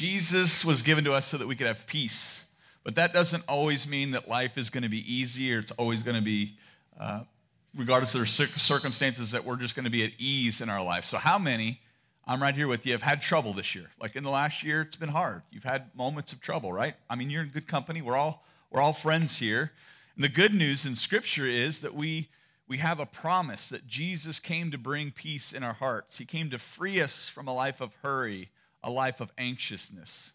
Jesus was given to us so that we could have peace. But that doesn't always mean that life is going to be easy or it's always going to be, uh, regardless of the circumstances, that we're just going to be at ease in our life. So, how many, I'm right here with you, have had trouble this year? Like in the last year, it's been hard. You've had moments of trouble, right? I mean, you're in good company. We're all, we're all friends here. And the good news in Scripture is that we, we have a promise that Jesus came to bring peace in our hearts. He came to free us from a life of hurry, a life of anxiousness.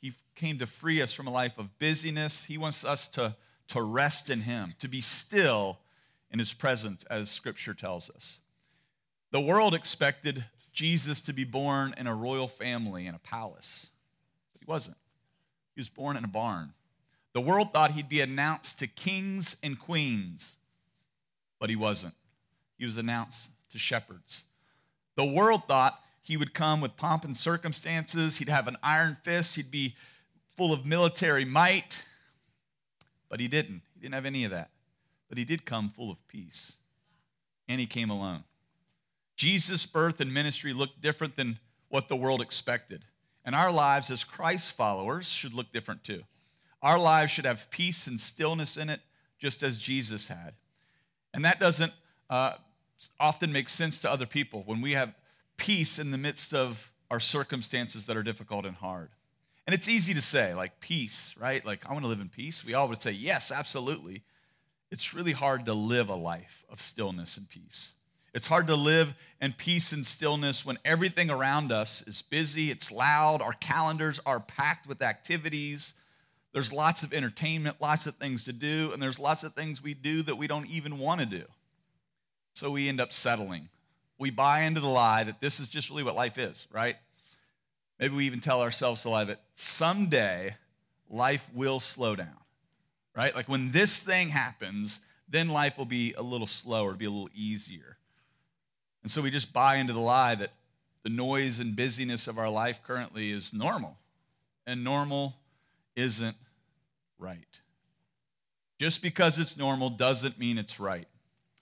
He came to free us from a life of busyness. He wants us to, to rest in Him, to be still in His presence, as Scripture tells us. The world expected Jesus to be born in a royal family in a palace, but He wasn't. He was born in a barn. The world thought He'd be announced to kings and queens, but He wasn't. He was announced to shepherds. The world thought he would come with pomp and circumstances. He'd have an iron fist. He'd be full of military might. But he didn't. He didn't have any of that. But he did come full of peace. And he came alone. Jesus' birth and ministry looked different than what the world expected. And our lives as Christ followers should look different too. Our lives should have peace and stillness in it, just as Jesus had. And that doesn't uh, often make sense to other people. When we have peace in the midst of our circumstances that are difficult and hard. And it's easy to say, like, peace, right? Like, I want to live in peace. We all would say, yes, absolutely. It's really hard to live a life of stillness and peace. It's hard to live in peace and stillness when everything around us is busy, it's loud, our calendars are packed with activities. There's lots of entertainment, lots of things to do, and there's lots of things we do that we don't even want to do. So we end up settling we buy into the lie that this is just really what life is, right? Maybe we even tell ourselves the lie that someday life will slow down, right? Like when this thing happens, then life will be a little slower, be a little easier. And so we just buy into the lie that the noise and busyness of our life currently is normal, and normal isn't right. Just because it's normal doesn't mean it's right.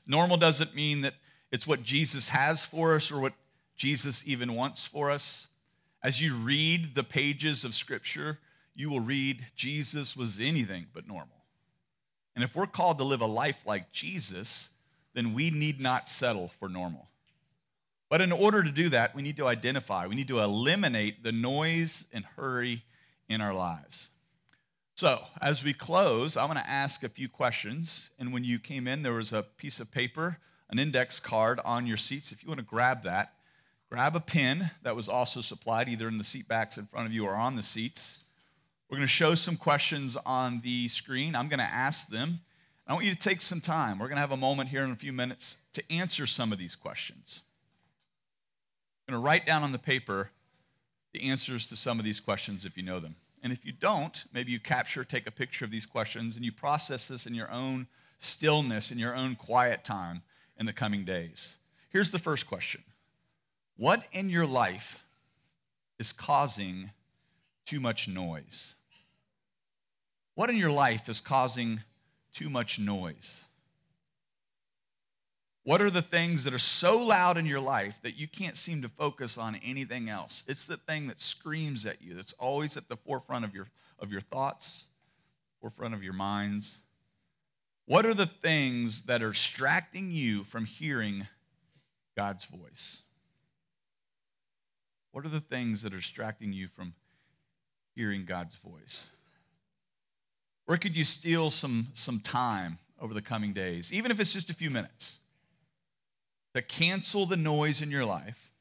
Normal doesn't mean that it's what Jesus has for us or what Jesus even wants for us. As you read the pages of Scripture, you will read Jesus was anything but normal. And if we're called to live a life like Jesus, then we need not settle for normal. But in order to do that, we need to identify, we need to eliminate the noise and hurry in our lives. So, as we close, I want to ask a few questions. And when you came in, there was a piece of paper an index card on your seats. If you want to grab that, grab a pen that was also supplied either in the seat backs in front of you or on the seats. We're going to show some questions on the screen. I'm going to ask them. I want you to take some time. We're going to have a moment here in a few minutes to answer some of these questions. I'm going to write down on the paper the answers to some of these questions if you know them. And if you don't, maybe you capture, take a picture of these questions, and you process this in your own stillness, in your own quiet time in the coming days. Here's the first question What in your life is causing too much noise? What in your life is causing too much noise? What are the things that are so loud in your life that you can't seem to focus on anything else? It's the thing that screams at you, that's always at the forefront of your, of your thoughts, forefront of your minds. What are the things that are distracting you from hearing God's voice? What are the things that are distracting you from hearing God's voice? Where could you steal some, some time over the coming days, even if it's just a few minutes, to cancel the noise in your life,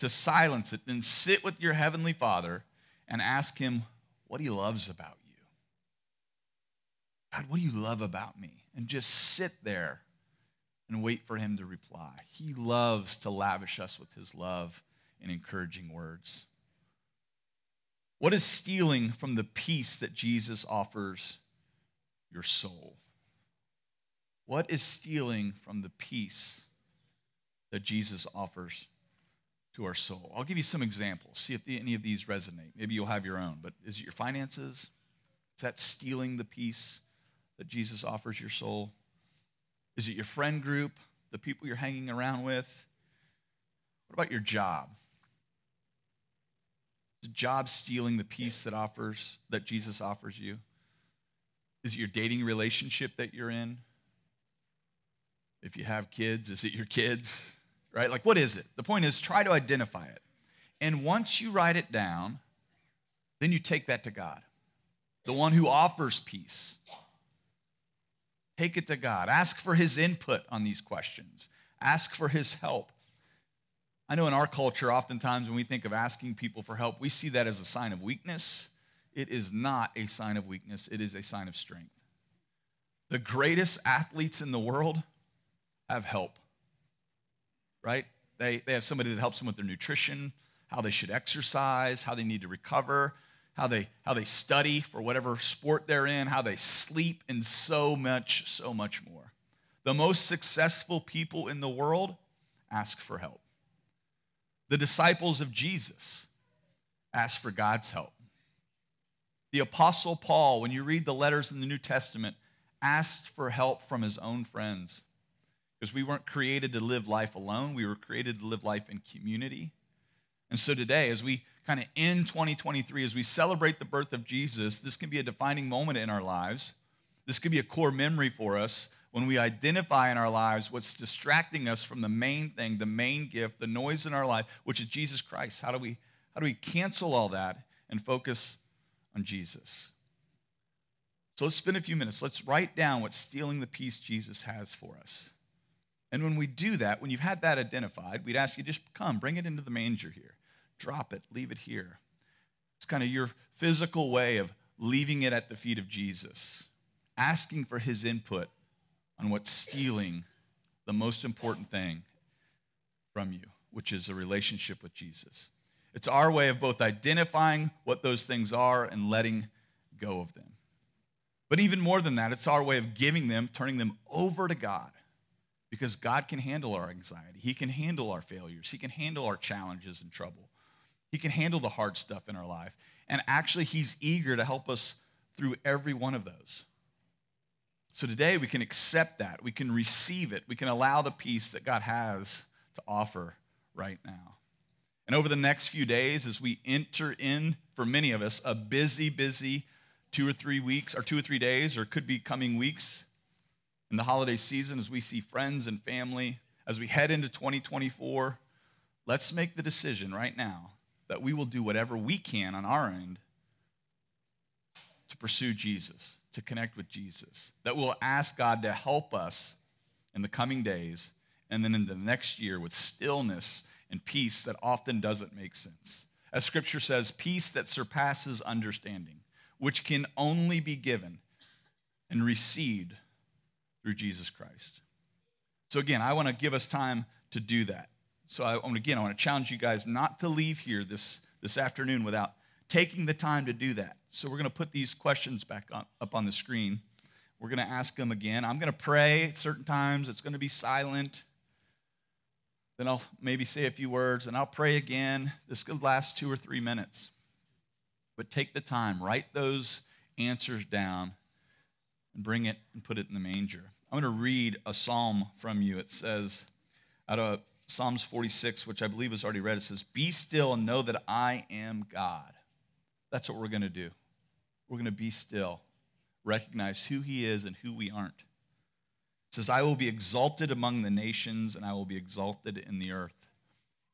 to silence it, and sit with your Heavenly Father and ask Him what He loves about? God, what do you love about me? And just sit there and wait for him to reply. He loves to lavish us with his love and encouraging words. What is stealing from the peace that Jesus offers your soul? What is stealing from the peace that Jesus offers to our soul? I'll give you some examples. See if any of these resonate. Maybe you'll have your own. But is it your finances? Is that stealing the peace that Jesus offers your soul? Is it your friend group, the people you're hanging around with? What about your job? Is the job stealing the peace that offers that Jesus offers you? Is it your dating relationship that you're in? If you have kids, is it your kids? Right? Like, what is it? The point is, try to identify it. And once you write it down, then you take that to God, the one who offers peace. Take it to God. Ask for his input on these questions, ask for his help. I know in our culture, oftentimes when we think of asking people for help, we see that as a sign of weakness. It is not a sign of weakness, it is a sign of strength. The greatest athletes in the world have help, right? They, they have somebody that helps them with their nutrition, how they should exercise, how they need to recover, how they, how they study for whatever sport they're in, how they sleep, and so much, so much more. The most successful people in the world ask for help. The disciples of Jesus ask for God's help. The Apostle Paul, when you read the letters in the New Testament, asked for help from his own friends because we weren't created to live life alone. We were created to live life in community. And so today, as we kind of in 2023, as we celebrate the birth of Jesus, this can be a defining moment in our lives. This could be a core memory for us when we identify in our lives what's distracting us from the main thing, the main gift, the noise in our life, which is Jesus Christ. How do we, how do we cancel all that and focus on Jesus? So let's spend a few minutes. Let's write down what's stealing the peace Jesus has for us. And when we do that, when you've had that identified, we'd ask you just come, bring it into the manger here. Drop it, leave it here. It's kind of your physical way of leaving it at the feet of Jesus, asking for his input on what's stealing the most important thing from you, which is a relationship with Jesus. It's our way of both identifying what those things are and letting go of them. But even more than that, it's our way of giving them, turning them over to God. Because God can handle our anxiety. He can handle our failures. He can handle our challenges and trouble. He can handle the hard stuff in our life. And actually, He's eager to help us through every one of those. So today we can accept that. We can receive it. We can allow the peace that God has to offer right now. And over the next few days, as we enter in, for many of us, a busy, busy two or three weeks, or two or three days, or could be coming weeks in the holiday season, as we see friends and family, as we head into 2024, let's make the decision right now that we will do whatever we can on our end to pursue Jesus to connect with Jesus, that we'll ask God to help us in the coming days and then in the next year with stillness and peace that often doesn't make sense. As scripture says, peace that surpasses understanding, which can only be given and received through Jesus Christ. So, again, I want to give us time to do that. So, I, again, I want to challenge you guys not to leave here this, this afternoon without taking the time to do that. So we're going to put these questions back on, up on the screen. We're going to ask them again. I'm going to pray at certain times. It's going to be silent. Then I'll maybe say a few words and I'll pray again. This could last two or three minutes. But take the time, write those answers down, and bring it and put it in the manger. I'm going to read a psalm from you. It says, out of Psalms 46, which I believe is already read, it says, Be still and know that I am God. That's what we're going to do. We're going to be still, recognize who He is and who we aren't. It says, I will be exalted among the nations and I will be exalted in the earth.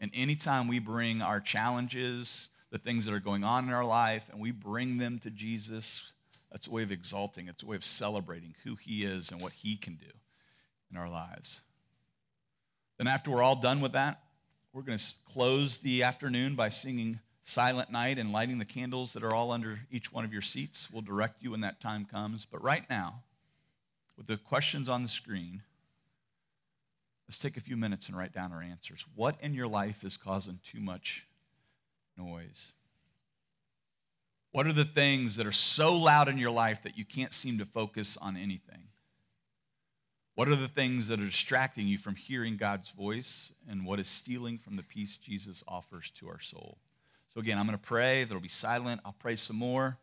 And anytime we bring our challenges, the things that are going on in our life, and we bring them to Jesus, that's a way of exalting. It's a way of celebrating who He is and what He can do in our lives. Then, after we're all done with that, we're going to close the afternoon by singing silent night and lighting the candles that are all under each one of your seats. We'll direct you when that time comes. But right now, with the questions on the screen, let's take a few minutes and write down our answers. What in your life is causing too much noise? What are the things that are so loud in your life that you can't seem to focus on anything? What are the things that are distracting you from hearing God's voice and what is stealing from the peace Jesus offers to our soul? So, again, I'm going to pray. There'll be silent. I'll pray some more.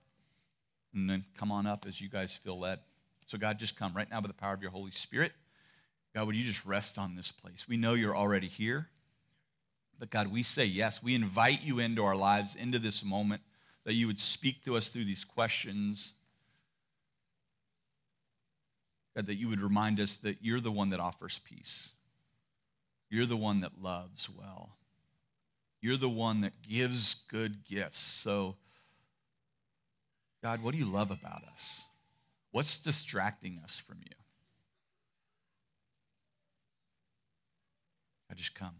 And then come on up as you guys feel led. So, God, just come right now by the power of your Holy Spirit. God, would you just rest on this place? We know you're already here. But God, we say yes. We invite you into our lives, into this moment, that you would speak to us through these questions. God, that you would remind us that you're the one that offers peace. You're the one that loves well. You're the one that gives good gifts. So, God, what do you love about us? What's distracting us from you? I just come.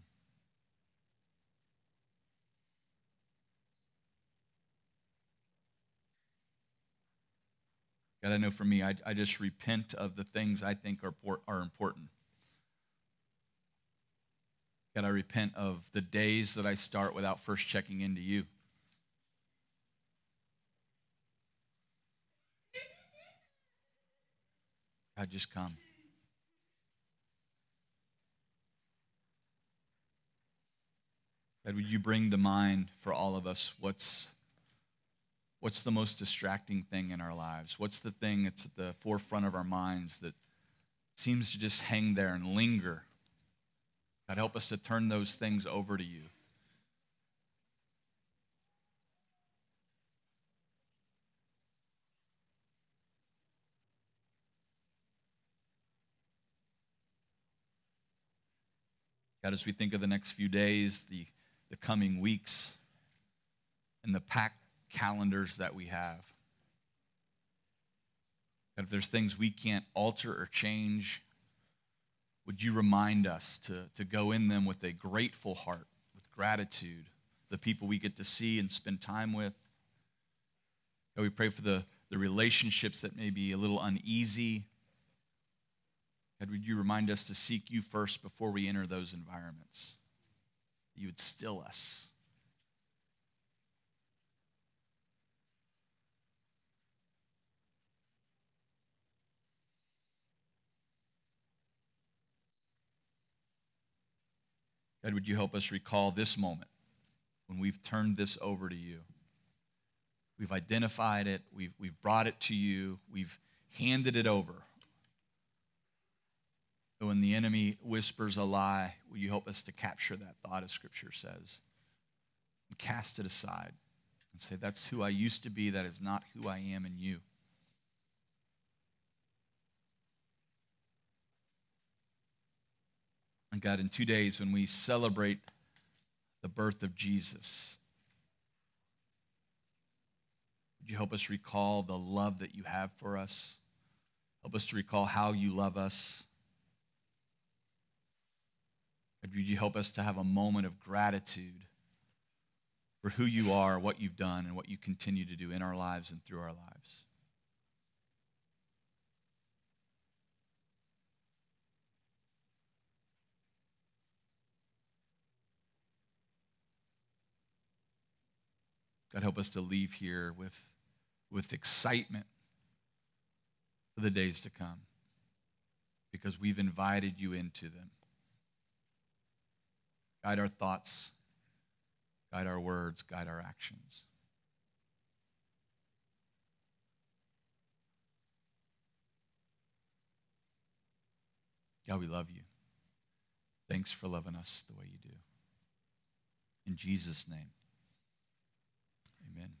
God, I know for me, I, I just repent of the things I think are, are important. God, I repent of the days that I start without first checking into you. God, just come. God, would you bring to mind for all of us what's What's the most distracting thing in our lives? What's the thing that's at the forefront of our minds that seems to just hang there and linger? God, help us to turn those things over to you. God, as we think of the next few days, the, the coming weeks, and the packed calendars that we have. If there's things we can't alter or change, would you remind us to, to go in them with a grateful heart, with gratitude, the people we get to see and spend time with? God, we pray for the, the relationships that may be a little uneasy. God, would you remind us to seek you first before we enter those environments? You would still us. God, would you help us recall this moment when we've turned this over to you? We've identified it, we've, we've brought it to you, we've handed it over. So when the enemy whispers a lie, will you help us to capture that thought, as Scripture says, and cast it aside and say, That's who I used to be, that is not who I am in you. And God, in two days, when we celebrate the birth of Jesus, would you help us recall the love that you have for us? Help us to recall how you love us. would you help us to have a moment of gratitude for who you are, what you've done, and what you continue to do in our lives and through our lives? God, help us to leave here with, with excitement for the days to come because we've invited you into them. Guide our thoughts, guide our words, guide our actions. God, we love you. Thanks for loving us the way you do. In Jesus' name. Amen.